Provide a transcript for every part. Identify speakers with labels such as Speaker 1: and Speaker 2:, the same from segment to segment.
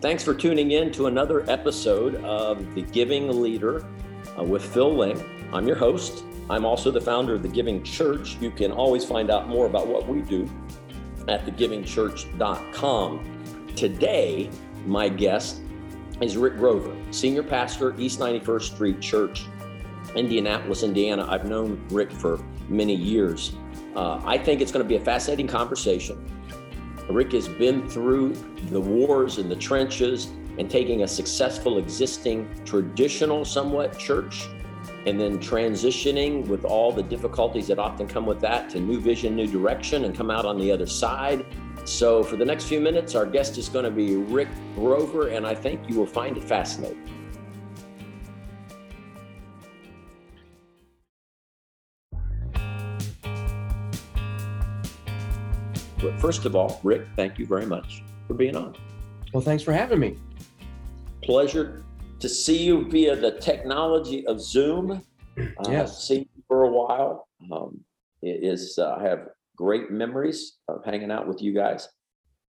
Speaker 1: Thanks for tuning in to another episode of The Giving Leader uh, with Phil Ling. I'm your host. I'm also the founder of The Giving Church. You can always find out more about what we do at thegivingchurch.com. Today, my guest is Rick Grover, senior pastor, East 91st Street Church, Indianapolis, Indiana. I've known Rick for many years. Uh, I think it's going to be a fascinating conversation. Rick has been through the wars and the trenches and taking a successful existing traditional somewhat church and then transitioning with all the difficulties that often come with that to new vision, new direction, and come out on the other side. So, for the next few minutes, our guest is going to be Rick Grover, and I think you will find it fascinating. But first of all, Rick, thank you very much for being on.
Speaker 2: Well, thanks for having me.
Speaker 1: Pleasure to see you via the technology of Zoom.
Speaker 2: Uh, yes.
Speaker 1: seen you for a while. Um, it is uh, I have great memories of hanging out with you guys.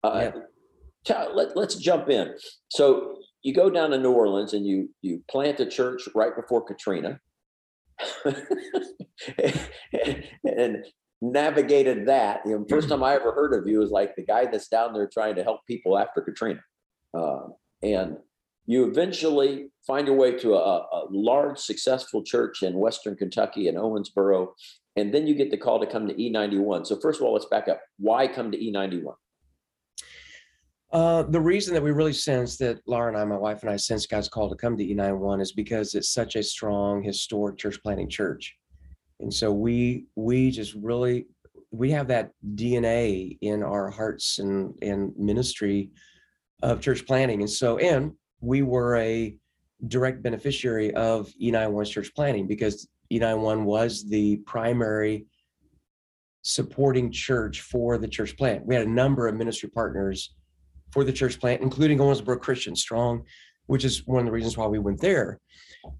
Speaker 1: Uh, yeah. tell, let, let's jump in. So you go down to New Orleans and you you plant a church right before Katrina. and navigated that. You know, first time I ever heard of you is like the guy that's down there trying to help people after Katrina. Uh, and you eventually find your way to a, a, large, successful church in Western Kentucky in Owensboro. And then you get the call to come to E91. So, first of all, let's back up. Why come to E91?
Speaker 2: Uh, the reason that we really sense that Laura and I, my wife and I, sense God's call to come to E91 is because it's such a strong, historic church planting church and so we we just really we have that dna in our hearts and and ministry of church planting and so and we were a direct beneficiary of e91's church planning because e91 was the primary supporting church for the church plant. We had a number of ministry partners for the church plant including owensboro christian strong which is one of the reasons why we went there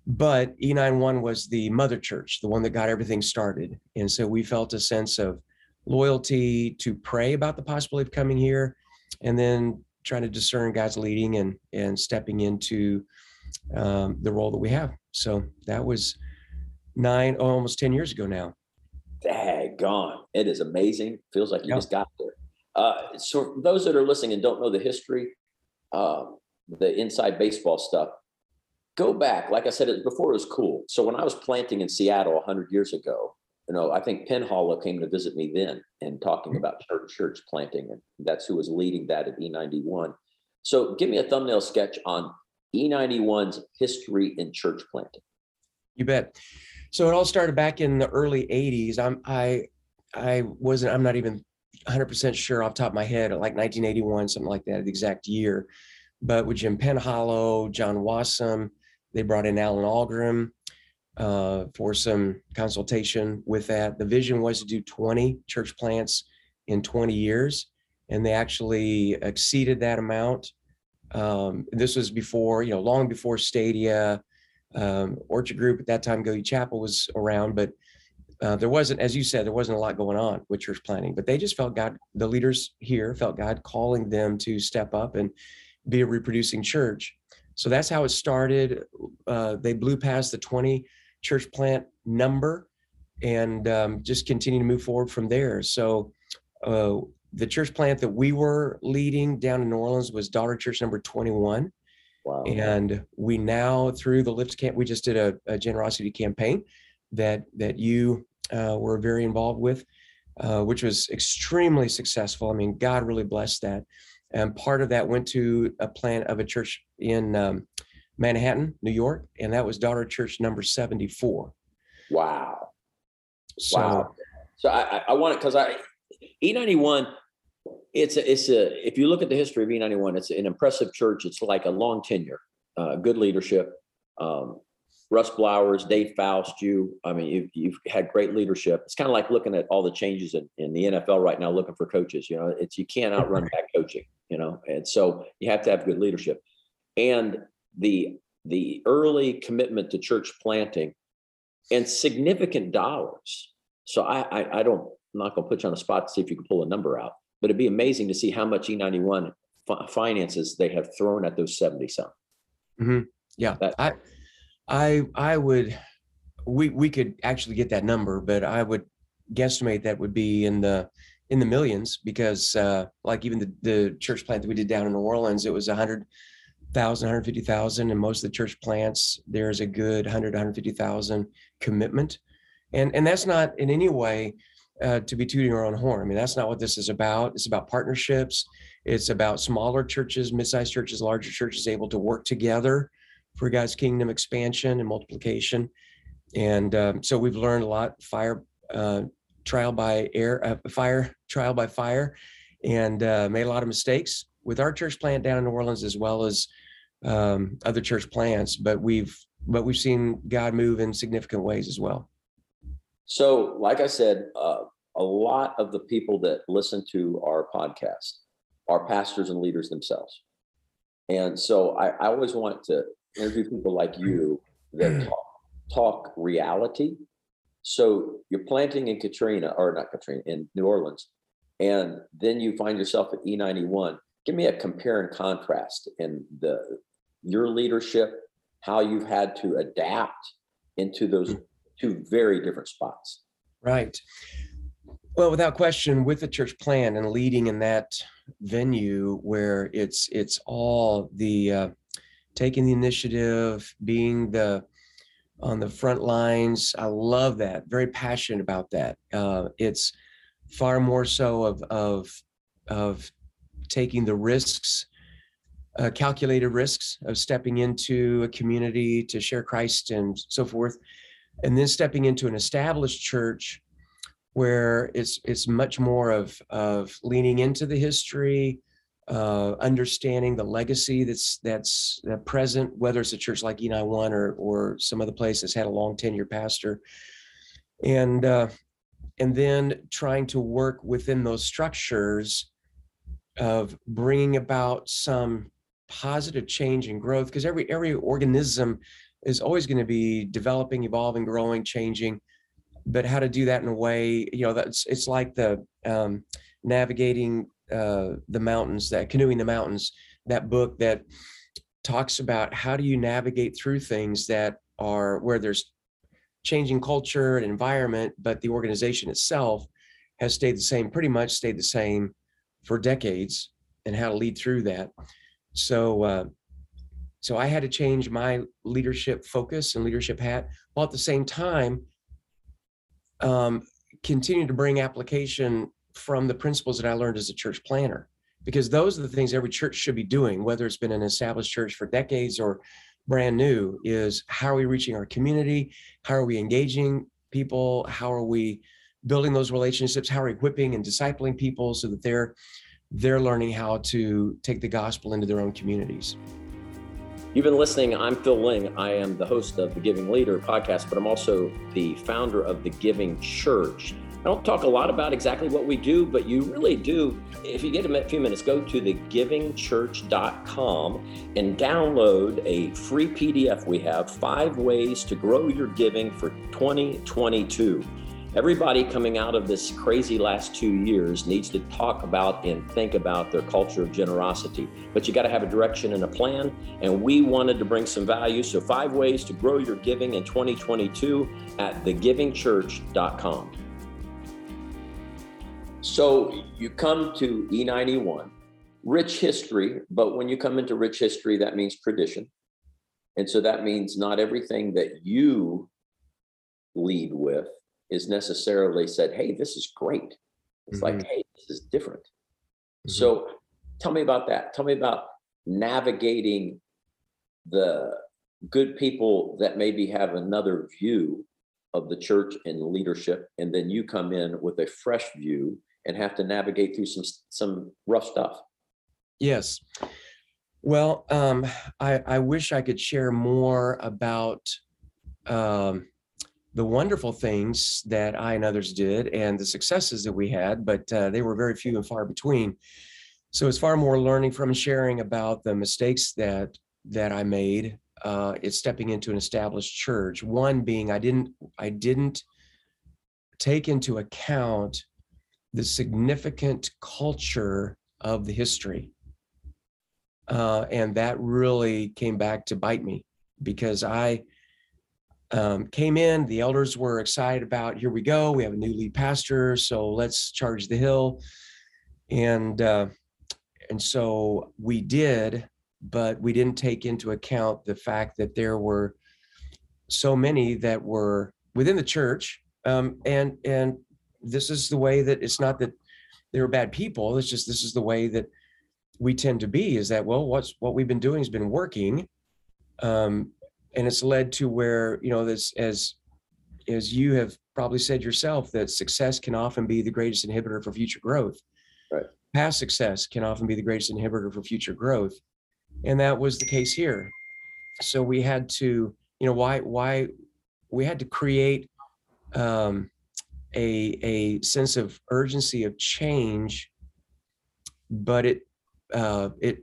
Speaker 2: but E91 was the mother church, the one that got everything started. And so we felt a sense of loyalty to pray about the possibility of coming here and then trying to discern God's leading and and stepping into um, the role that we have. So that was nine, oh, almost 10 years ago now.
Speaker 1: Daggone. It is amazing. Feels like you yeah. just got there. Uh, so those that are listening and don't know the history, uh, the inside baseball stuff, go back. Like I said, it, before it was cool. So when I was planting in Seattle 100 years ago, you know, I think Penhollow came to visit me then and talking mm-hmm. about church, church planting, and that's who was leading that at E91. So give me a thumbnail sketch on E91's history in church planting.
Speaker 2: You bet. So it all started back in the early 80s. I'm I I wasn't I'm not even 100% sure off top of my head, like 1981, something like that, the exact year. But with Jim Penhollow, John Wasson, they brought in Alan Ahlgrim uh, for some consultation with that. The vision was to do 20 church plants in 20 years, and they actually exceeded that amount. Um, this was before, you know, long before Stadia, um, Orchard Group at that time, Go Ye Chapel was around, but uh, there wasn't, as you said, there wasn't a lot going on with church planting. But they just felt God, the leaders here felt God calling them to step up and be a reproducing church. So that's how it started. Uh, they blew past the 20 church plant number and um, just continue to move forward from there. So uh, the church plant that we were leading down in New Orleans was Daughter Church number 21. Wow. And we now, through the Lift Camp, we just did a, a generosity campaign that that you uh, were very involved with, uh, which was extremely successful. I mean, God really blessed that and part of that went to a plant of a church in um, Manhattan, New York, and that was Daughter Church number 74.
Speaker 1: Wow. So, wow. So I, I want it because I E91. It's a, it's a if you look at the history of E91, it's an impressive church. It's like a long tenure, uh, good leadership. Um, Russ Blowers, Dave Faust, you, I mean, you've, you've had great leadership. It's kind of like looking at all the changes in, in the NFL right now, looking for coaches, you know, it's, you can't outrun bad coaching, you know, and so you have to have good leadership and the, the early commitment to church planting and significant dollars. So I, I, I don't, I'm not going to put you on the spot to see if you can pull a number out, but it'd be amazing to see how much E91 fi- finances they have thrown at those 70 some. Mm-hmm.
Speaker 2: Yeah,
Speaker 1: That-
Speaker 2: I, I, I would, we, we could actually get that number, but I would guesstimate that would be in the, in the millions because, uh, like even the, the church plant that we did down in New Orleans, it was hundred thousand, hundred fifty thousand, and most of the church plants, there's a good hundred, hundred fifty thousand commitment. And, and that's not in any way, uh, to be tooting our own horn. I mean, that's not what this is about. It's about partnerships. It's about smaller churches, mid-sized churches, larger churches able to work together for God's kingdom expansion and multiplication. And um, so we've learned a lot. Fire uh, trial by air, uh, fire trial by fire, and uh, made a lot of mistakes with our church plant down in New Orleans as well as um, other church plants. But we've but we've seen God move in significant ways as well.
Speaker 1: So, like I said, uh, a lot of the people that listen to our podcast are pastors and leaders themselves. And so I, I always want to interview people like you that talk, talk reality. So you're planting in Katrina, or not Katrina, in New Orleans, and then you find yourself at E91. Give me a compare and contrast in the your leadership, how you've had to adapt into those two very different spots.
Speaker 2: Right. Well, without question, with the church plan and leading in that venue where it's it's all the uh, taking the initiative, being the on the front lines. I love that. Very passionate about that. Uh, it's far more so of of of taking the risks, uh, calculated risks of stepping into a community to share Christ and so forth, and then stepping into an established church where it's it's much more of of leaning into the history, uh, understanding the legacy that's that's uh, present, whether it's a church like E91 or or some other place that's had a long tenure pastor, and uh, and then trying to work within those structures of bringing about some positive change and growth because every every organism is always going to be developing evolving growing changing. But how to do that in a way you know that's it's like the um, navigating uh, the mountains that canoeing the mountains that book that talks about how do you navigate through things that are where there's changing culture and environment but the organization itself has stayed the same pretty much stayed the same for decades and how to lead through that. So uh, so i had to change my leadership focus and leadership hat while at the same time um, continue to bring application from the principles that I learned as a church planner, because those are the things every church should be doing, whether it's been an established church for decades or brand new, is how are we reaching our community? How are we engaging people? How are we building those relationships? How are we equipping and discipling people so that they're they're learning how to take the gospel into their own communities?
Speaker 1: You've been listening. I'm Phil Ling. I am the host of the Giving Leader podcast, but I'm also the founder of the Giving Church. I don't talk a lot about exactly what we do, but you really do. If you get a few minutes, go to thegivingchurch.com and download a free PDF we have five ways to grow your giving for 2022. Everybody coming out of this crazy last two years needs to talk about and think about their culture of generosity. But you got to have a direction and a plan. And we wanted to bring some value. So, five ways to grow your giving in 2022 at thegivingchurch.com. So, you come to E91, rich history, but when you come into rich history, that means tradition. And so that means not everything that you lead with is necessarily said, hey, this is great. It's mm-hmm. like, hey, this is different. Mm-hmm. So tell me about that. Tell me about navigating the good people that maybe have another view of the church and leadership, and then you come in with a fresh view and have to navigate through some some rough stuff.
Speaker 2: Yes. Well, um, I, I wish I could share more about um, the wonderful things that I and others did and the successes that we had, but uh, they were very few and far between. So it's far more learning from sharing about the mistakes that that I made. Uh, it's stepping into an established church. One being I didn't I didn't take into account the significant culture of the history. uh, and that really came back to bite me because I um, came in. The elders were excited about here we go. We have a new lead pastor, so let's charge the hill, and uh, and so we did, but we didn't take into account the fact that there were so many that were within the church, um, and and this is the way that it's not that they were bad people. It's just this is the way that we tend to be. Is that well, what's what we've been doing has been working, um, and it's led to where you know this as as you have probably said yourself that success can often be the greatest inhibitor for future growth.
Speaker 1: Right.
Speaker 2: Past success can often be the greatest inhibitor for future growth, and that was the case here. So we had to, you know, why why we had to create um, a a sense of urgency of change, but it uh, it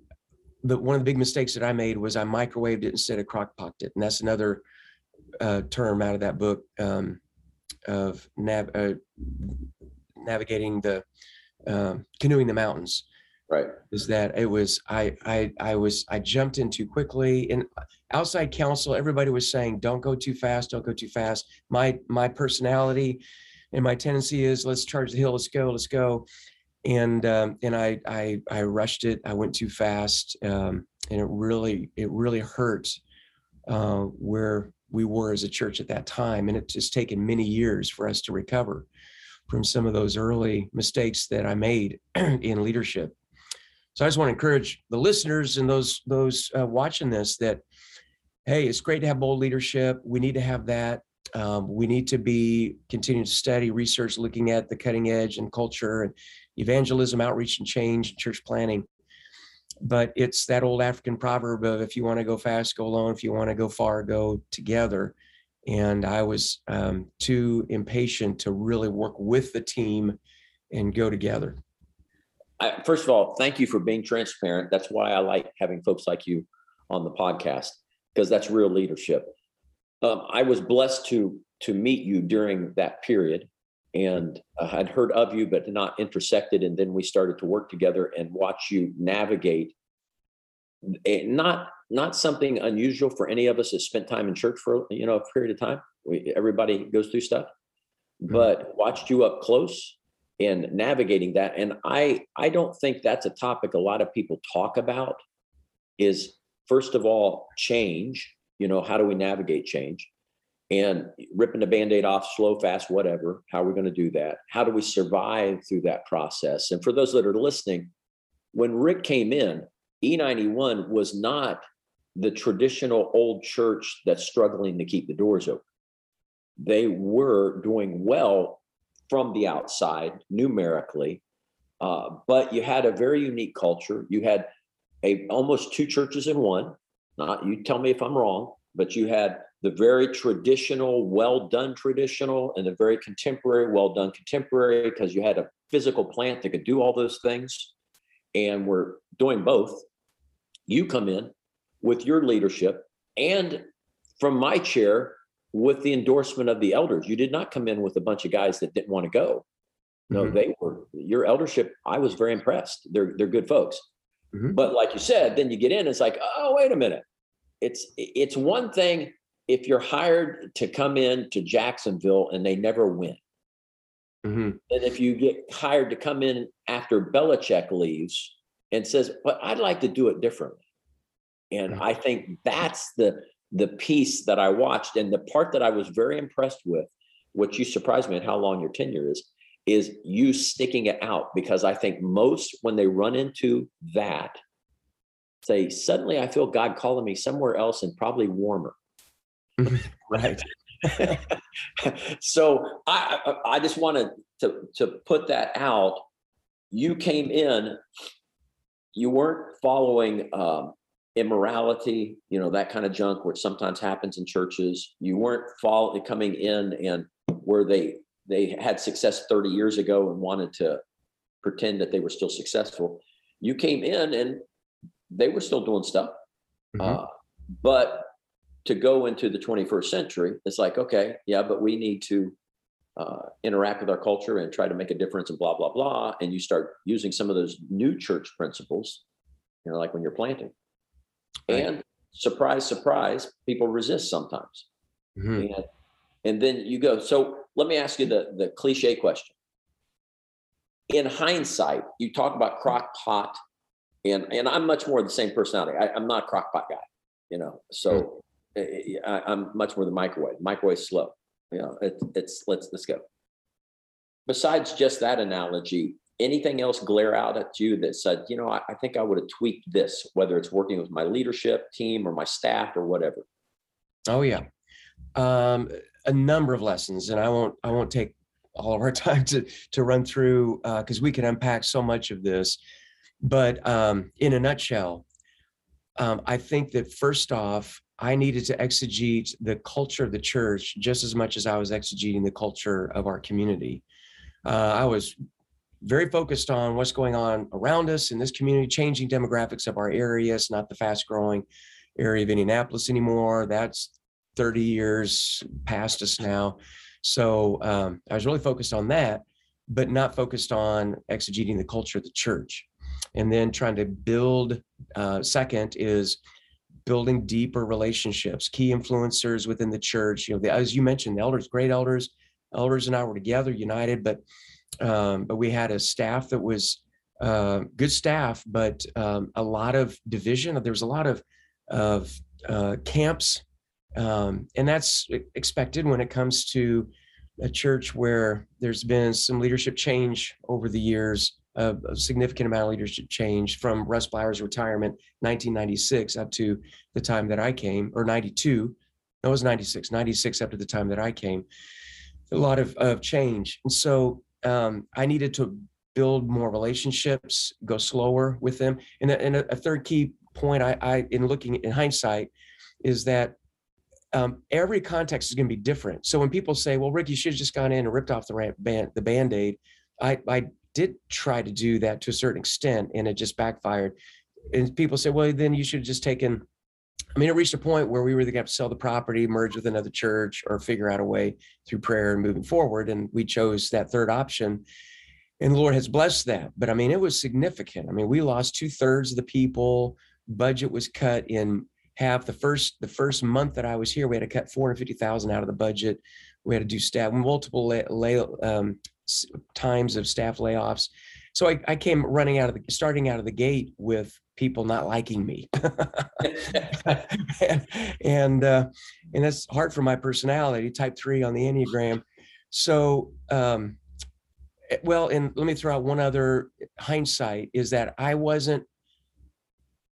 Speaker 2: the one of the big mistakes that I made was I microwaved it instead of crockpoted it, and that's another uh, term out of that book um, of nav- uh, navigating the um, canoeing the mountains.
Speaker 1: Right.
Speaker 2: Is that it was I I I was I jumped in too quickly and outside counsel everybody was saying don't go too fast don't go too fast my my personality and my tendency is let's charge the hill let's go let's go and um, and I, I I rushed it. I went too fast, um, and it really it really hurt uh, where we were as a church at that time, and it's just taken many years for us to recover from some of those early mistakes that I made in leadership. So I just want to encourage the listeners and those those uh, watching this that hey, it's great to have bold leadership. We need to have that. Um, we need to be continuing to study, research, looking at the cutting edge and culture and evangelism, outreach, and change, and church planning. But it's that old African proverb of if you want to go fast, go alone. If you want to go far, go together. And I was um, too impatient to really work with the team and go together.
Speaker 1: I, first of all, thank you for being transparent. That's why I like having folks like you on the podcast because that's real leadership. Um, I was blessed to to meet you during that period, and I'd heard of you but not intersected. And then we started to work together and watch you navigate. A, not not something unusual for any of us that spent time in church for you know a period of time. We, everybody goes through stuff, mm-hmm. but watched you up close and navigating that. And I I don't think that's a topic a lot of people talk about. Is first of all change you know how do we navigate change? And ripping the band-aid off slow fast whatever how are we going to do that? How do we survive through that process? And for those that are listening when rick came in e91 was not the traditional old church that's struggling to keep the doors open. They were doing well from the outside numerically uh, but you had a very unique culture. You had a almost two churches in one not you tell me if I'm wrong, but you had the very traditional, well done traditional, and the very contemporary, well done contemporary, because you had a physical plant that could do all those things. And we're doing both. You come in with your leadership and from my chair with the endorsement of the elders. You did not come in with a bunch of guys that didn't want to go. No, mm-hmm. they were your eldership. I was very impressed. They're they're good folks. Mm-hmm. But like you said, then you get in, it's like, oh, wait a minute. It's it's one thing if you're hired to come in to Jacksonville and they never win. Mm-hmm. And if you get hired to come in after Belichick leaves and says, but I'd like to do it differently. And mm-hmm. I think that's the the piece that I watched. And the part that I was very impressed with, what you surprised me at how long your tenure is, is you sticking it out because I think most when they run into that say suddenly I feel God calling me somewhere else and probably warmer.
Speaker 2: right.
Speaker 1: so I I just wanted to to put that out. You came in, you weren't following um, immorality, you know that kind of junk, which sometimes happens in churches. You weren't follow, coming in and where they they had success 30 years ago and wanted to pretend that they were still successful. You came in and they were still doing stuff. Mm-hmm. Uh, but to go into the 21st century, it's like, okay, yeah, but we need to uh, interact with our culture and try to make a difference and blah, blah, blah. And you start using some of those new church principles you know, like when you're planting. Right. And surprise, surprise, people resist sometimes. Mm-hmm. And, and then you go, so let me ask you the, the cliche question. In hindsight, you talk about crock pot, and, and I'm much more the same personality. I, am not a crock pot guy, you know, so mm-hmm. I, am much more the microwave. Microwave slow, you know, it, it's let's let's go. Besides just that analogy, anything else glare out at you that said, you know, I, I think I would have tweaked this, whether it's working with my leadership team or my staff or whatever?
Speaker 2: Oh yeah, um, a number of lessons, and I won't I won't take all of our time to to run through because uh, we can unpack so much of this. But um, in a nutshell, um, I think that first off, I needed to exegete the culture of the church just as much as I was exegeting the culture of our community. Uh, I was very focused on what's going on around us in this community, changing demographics of our area. It's not the fast growing area of Indianapolis anymore. That's 30 years past us now. So um, I was really focused on that, but not focused on exegeting the culture of the church. And then trying to build, uh, second is building deeper relationships, key influencers within the church. You know, the, as you mentioned, the elders, great elders, elders and I were together, united, but um, but we had a staff that was uh, good staff, but um, a lot of division. There was a lot of of uh, camps, um, and that's expected when it comes to a church where there's been some leadership change over the years. A significant amount of leadership change from Russ Blowers' retirement, 1996, up to the time that I came, or 92. No, it was 96, 96 up to the time that I came. A lot of, of change. And so um, I needed to build more relationships, go slower with them. And, a, and a, third key point I, I, in looking in hindsight, is that um, every context is going to be different. So when people say, "Well, Rick, you should have just gone in and ripped off the band, the band aid," I, I did try to do that to a certain extent, and it just backfired. And people say, "Well, then you should have just taken." I mean, it reached a point where we were going to have to sell the property, merge with another church, or figure out a way through prayer and moving forward. And we chose that third option. And the Lord has blessed that. But I mean, it was significant. I mean, we lost two thirds of the people. Budget was cut in half. The first the first month that I was here, we had to cut four hundred fifty thousand out of the budget. We had to do staff multiple lay, lay, um, times of staff layoffs. So I, I came running out of the starting out of the gate with people not liking me and and, uh, and that's hard for my personality type three on the enneagram so um, eh, well and let me throw out one other hindsight is that i wasn't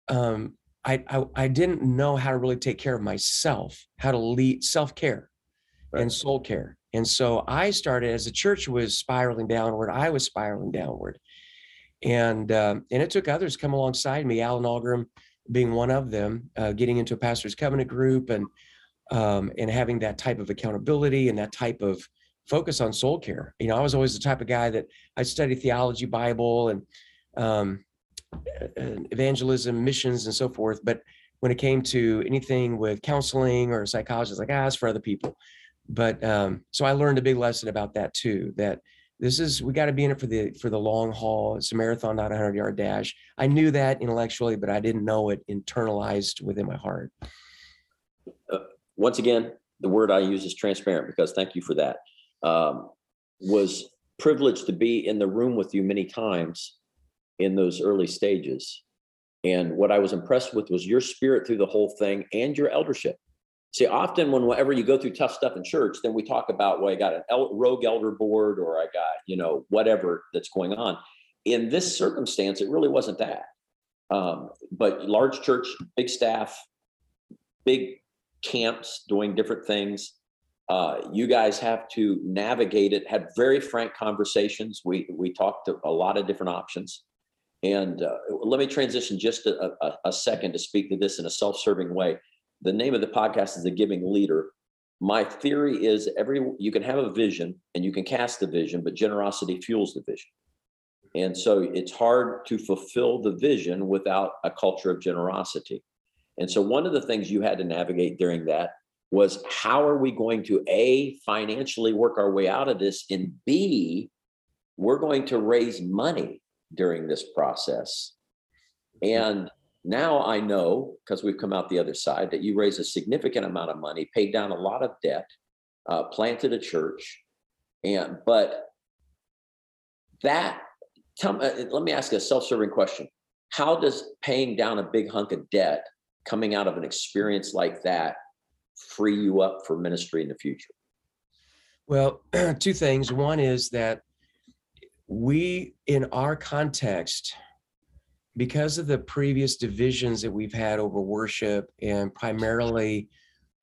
Speaker 2: um, I, I, I didn't know how to really take care of myself how to lead self-care right. and soul care and so i started as the church was spiraling downward i was spiraling downward and uh, and it took others come alongside me, Alan Ahlgrim being one of them, uh, getting into a pastor's covenant group and um, and having that type of accountability and that type of focus on soul care. You know, I was always the type of guy that I studied theology, Bible, and um, evangelism, missions, and so forth. But when it came to anything with counseling or psychology, it's like, ah, it's for other people. But um, so I learned a big lesson about that too. That this is we got to be in it for the for the long haul. It's a marathon not a 100 yard dash. I knew that intellectually but i didn't know it internalized within my heart.
Speaker 1: Uh, once again the word i use is transparent because thank you for that. Um, was privileged to be in the room with you many times in those early stages. And what i was impressed with was your spirit through the whole thing and your eldership See, often when whenever you go through tough stuff in church, then we talk about, well, I got an el- rogue elder board or I got, you know, whatever that's going on. In this circumstance, it really wasn't that. Um, but large church, big staff, big camps doing different things. Uh, you guys have to navigate it. Had very frank conversations. We we talked to a lot of different options. And uh, let me transition just a, a, a second to speak to this in a self-serving way the name of the podcast is the giving leader. My theory is every you can have a vision and you can cast the vision but generosity fuels the vision. And so it's hard to fulfill the vision without a culture of generosity. And so one of the things you had to navigate during that was how are we going to a financially work our way out of this and b we're going to raise money during this process. And now I know, because we've come out the other side, that you raised a significant amount of money, paid down a lot of debt, uh, planted a church, and but that tell me, uh, let me ask a self-serving question. How does paying down a big hunk of debt coming out of an experience like that free you up for ministry in the future?
Speaker 2: Well, two things. One is that we, in our context, because of the previous divisions that we've had over worship and primarily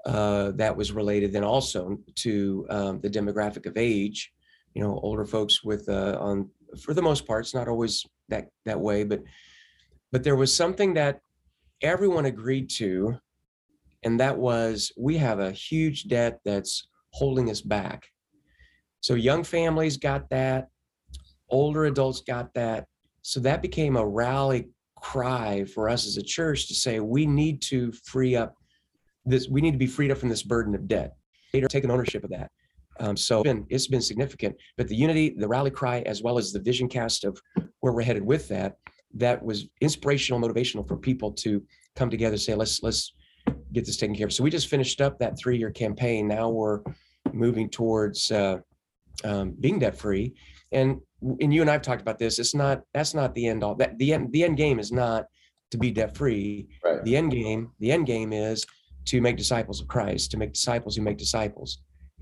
Speaker 2: uh, that was related then also to um, the demographic of age, you know, older folks with uh, on for the most part, it's not always that that way, but but there was something that everyone agreed to, and that was we have a huge debt that's holding us back. So young families got that, older adults got that. So that became a rally cry for us as a church to say we need to free up this, we need to be freed up from this burden of debt. Taking ownership of that. Um, so it's been, it's been significant, but the unity, the rally cry, as well as the vision cast of where we're headed with that, that was inspirational, motivational for people to come together, say, let's, let's get this taken care of. So we just finished up that three-year campaign. Now we're moving towards uh, um, being debt free. And and you and I've talked about this. It's not that's not the end all. That the end the end game is not to be debt free.
Speaker 1: Right.
Speaker 2: The end game the end game is to make disciples of Christ, to make disciples who make disciples.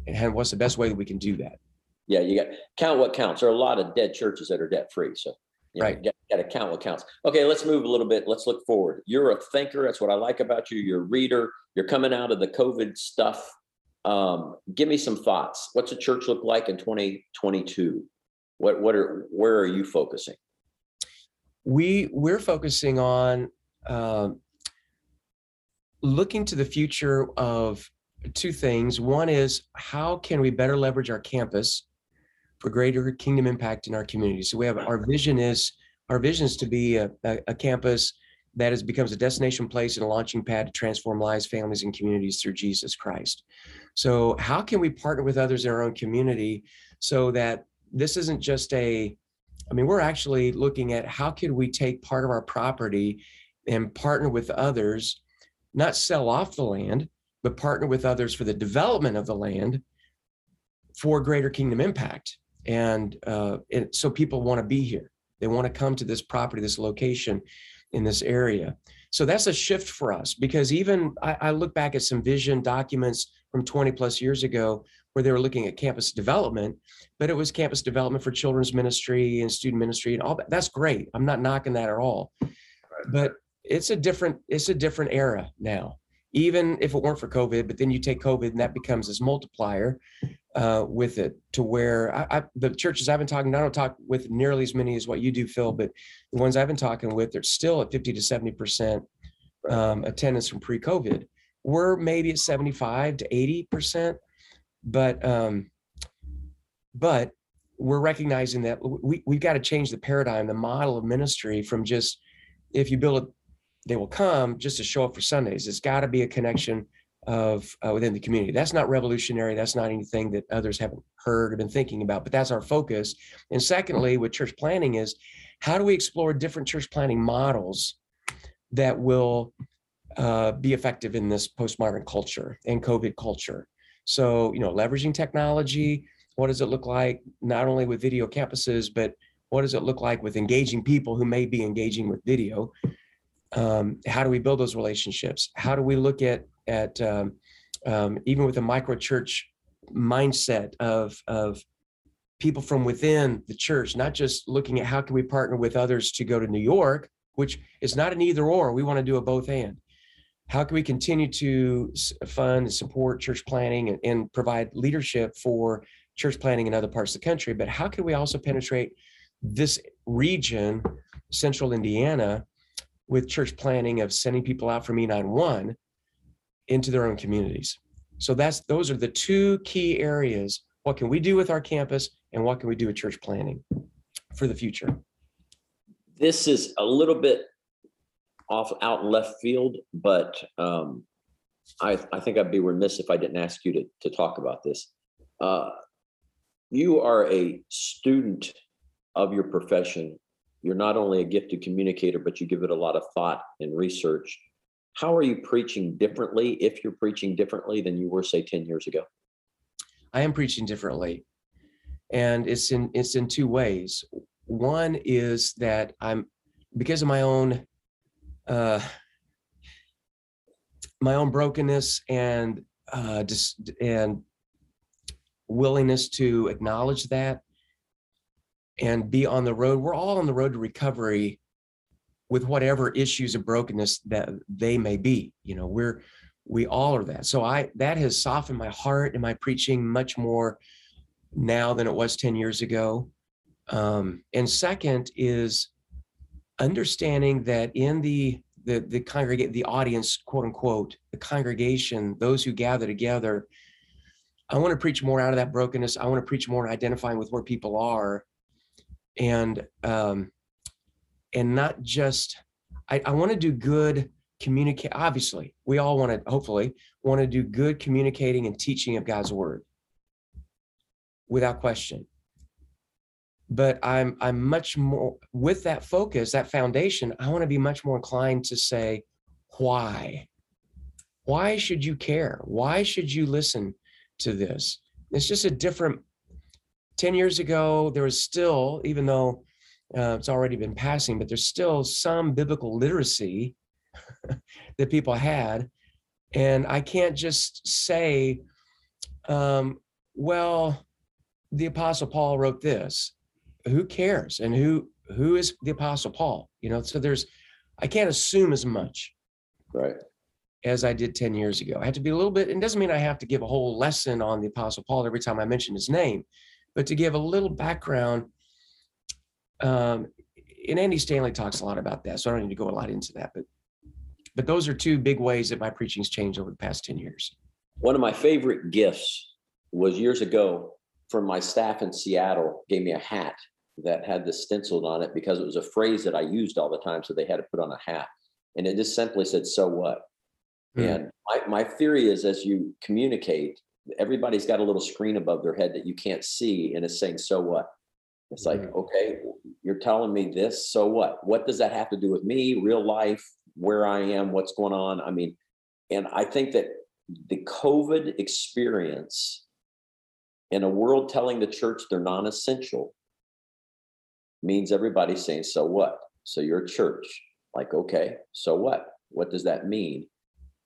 Speaker 2: And what's the best way that we can do that?
Speaker 1: Yeah, you got count what counts. There are a lot of dead churches that are debt free. So you know,
Speaker 2: Right.
Speaker 1: you got to count what counts. Okay, let's move a little bit. Let's look forward. You're a thinker. That's what I like about you. You're a reader. You're coming out of the COVID stuff. Um, give me some thoughts. What's a church look like in 2022? What what are where are you focusing?
Speaker 2: we we're focusing on um, looking to the future of two things. One is how can we better leverage our campus for greater kingdom impact in our community? So we have our vision is our vision is to be a, a, a campus that is becomes a destination place and a launching pad to transform lives, families, and communities through Jesus Christ. So how can we partner with others in our own community so that this isn't just a I mean, we're actually looking at how could we take part of our property and partner with others, not sell off the land, but partner with others for the development of the land for greater kingdom impact. And, uh, and so people want to be here. They want to come to this property, this location in this area. So that's a shift for us because even I, I look back at some vision documents from 20 plus years ago where they were looking at campus development, but it was campus development for children's ministry and student ministry and all that. That's great. I'm not knocking that at all. But it's a different, it's a different era now. Even if it weren't for COVID, but then you take COVID and that becomes this multiplier uh, with it to where I, I, the churches I've been talking, I don't talk with nearly as many as what you do, Phil, but the ones I've been talking with, they're still at 50 to 70 percent um, attendance from pre-COVID. We're maybe at 75 to 80 percent, but um, but we're recognizing that we we've got to change the paradigm, the model of ministry from just if you build it, they will come just to show up for Sundays. It's got to be a connection of uh, within the community. That's not revolutionary. That's not anything that others haven't heard or been thinking about, but that's our focus. And secondly, with church planning is how do we explore different church planning models that will uh, be effective in this postmodern culture and COVID culture? So, you know, leveraging technology, what does it look like not only with video campuses, but what does it look like with engaging people who may be engaging with video? Um, how do we build those relationships? How do we look at at um, um, even with a micro church mindset of of people from within the church, not just looking at how can we partner with others to go to New York, which is not an either or. We want to do a both and. How can we continue to fund and support church planning and, and provide leadership for church planning in other parts of the country? But how can we also penetrate this region, central Indiana, with church planning of sending people out from E91 into their own communities. So that's those are the two key areas. What can we do with our campus and what can we do with church planning for the future?
Speaker 1: This is a little bit off out left field, but um, I, I think I'd be remiss if I didn't ask you to, to talk about this. Uh, you are a student of your profession You're not only a gifted communicator, but you give it a lot of thought and research. How are you preaching differently, if you're preaching differently than you were, say, 10 years ago?
Speaker 2: I am preaching differently. And it's in it's in two ways. One is that I'm because of my own uh my own brokenness and uh just and willingness to acknowledge that and be on the road. We're all on the road to recovery with whatever issues of brokenness that they may be. You know, we're we all are that. So I that has softened my heart and my preaching much more now than it was 10 years ago. Um, and second is understanding that in the the the congregate the audience, quote unquote, the congregation, those who gather together, I want to preach more out of that brokenness. I want to preach more identifying with where people are. And um and not just I, I want to do good communicate obviously we all want to hopefully want to do good communicating and teaching of god's word. Without question but i'm i'm much more with that focus that foundation i want to be much more inclined to say why? Why should you care? Why should you listen to this? It's just a different 10 years ago there was still even though uh, it's already been passing but there's still some biblical literacy that people had and i can't just say um, well the apostle paul wrote this who cares? And who who is the apostle paul? You know so there's i can't assume as much
Speaker 1: right.
Speaker 2: as i did 10 years ago. I have to be a little bit it doesn't mean i have to give a whole lesson on the apostle paul every time i mention his name but to give a little background um, and andy stanley talks a lot about that so i don't need to go a lot into that but but those are two big ways that my preaching's changed over the past 10 years.
Speaker 1: One of my favorite gifts was years ago from my staff in Seattle gave me a hat that had this stenciled on it because it was a phrase that I used all the time. So they had to put on a hat. And it just simply said, so what? Mm. And my, my theory is as you communicate, everybody's got a little screen above their head that you can't see and it's saying, so what? It's like, mm. okay, you're telling me this, so what? What does that have to do with me, real life, where I am, what's going on? I mean, and I think that the COVID experience in a world telling the church they're non-essential means everybody's saying so what? So you're church like okay so what? What does that mean?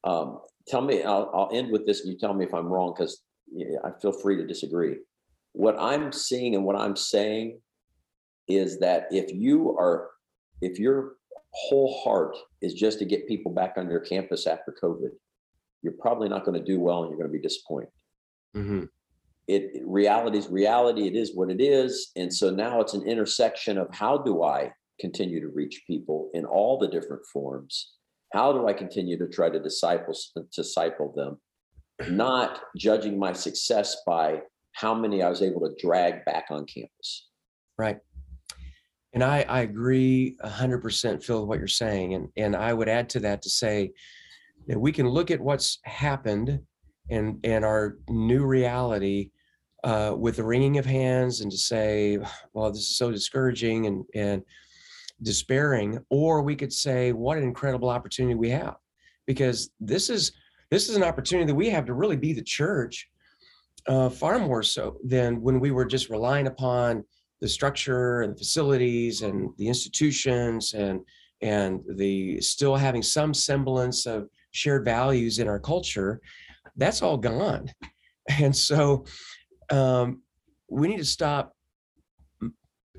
Speaker 1: Um, tell me I'll, I'll end with this and you tell me if i'm wrong because i feel free to disagree. What i'm seeing and what i'm saying is that if you are if your whole heart is just to get people back on your campus after covid you're probably not going to do well and you're going to be disappointed. Mm-hmm it reality is reality it is what it is. And so now it's an intersection of how do i continue to reach people in all the different forms? How do i continue to try to disciple disciple them? Not judging my success by how many i was able to drag back on campus.
Speaker 2: Right. And i i agree 100% phil with what you're saying. And and i would add to that to say that we can look at what's happened and and our new reality uh, with the wringing of hands and to say, well, this is so discouraging and, and despairing, or we could say, what an incredible opportunity we have, because this is this is an opportunity that we have to really be the church, uh, far more so than when we were just relying upon the structure and the facilities and the institutions and and the still having some semblance of shared values in our culture. That's all gone, and so um, we need to stop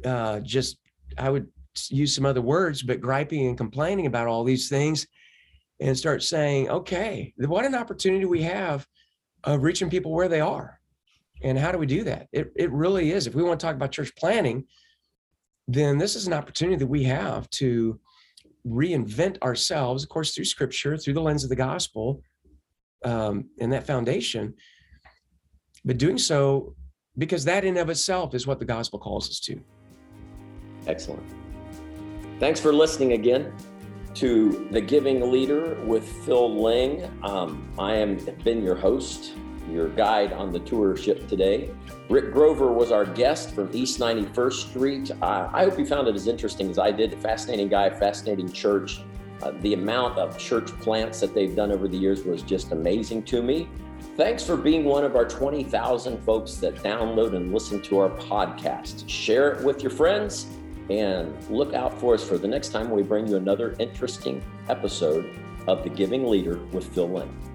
Speaker 2: uh, just, I would use some other words, but griping and complaining about all these things and start saying, okay, what an opportunity we have of reaching people where they are. And how do we do that? It, it really is. If we want to talk about church planning, then this is an opportunity that we have to reinvent ourselves, of course, through scripture, through the lens of the gospel, um, and that foundation but doing so because that in of itself is what the gospel calls us to.
Speaker 1: Excellent. Thanks for listening again to The Giving Leader with Phil Ling. Um, I am been your host. your guide on the tour ship today. Rick Grover was our guest from East 91st Street. Uh, I hope you found it as interesting as I did. Fascinating guy, fascinating church. Uh, the amount of church plants that they've done over the years was just amazing to me. Thanks for being one of our 20,000 folks that download and listen to our podcast. Share it with your friends and look out for us for the next time we bring you another interesting episode of The Giving Leader with Phil Ling.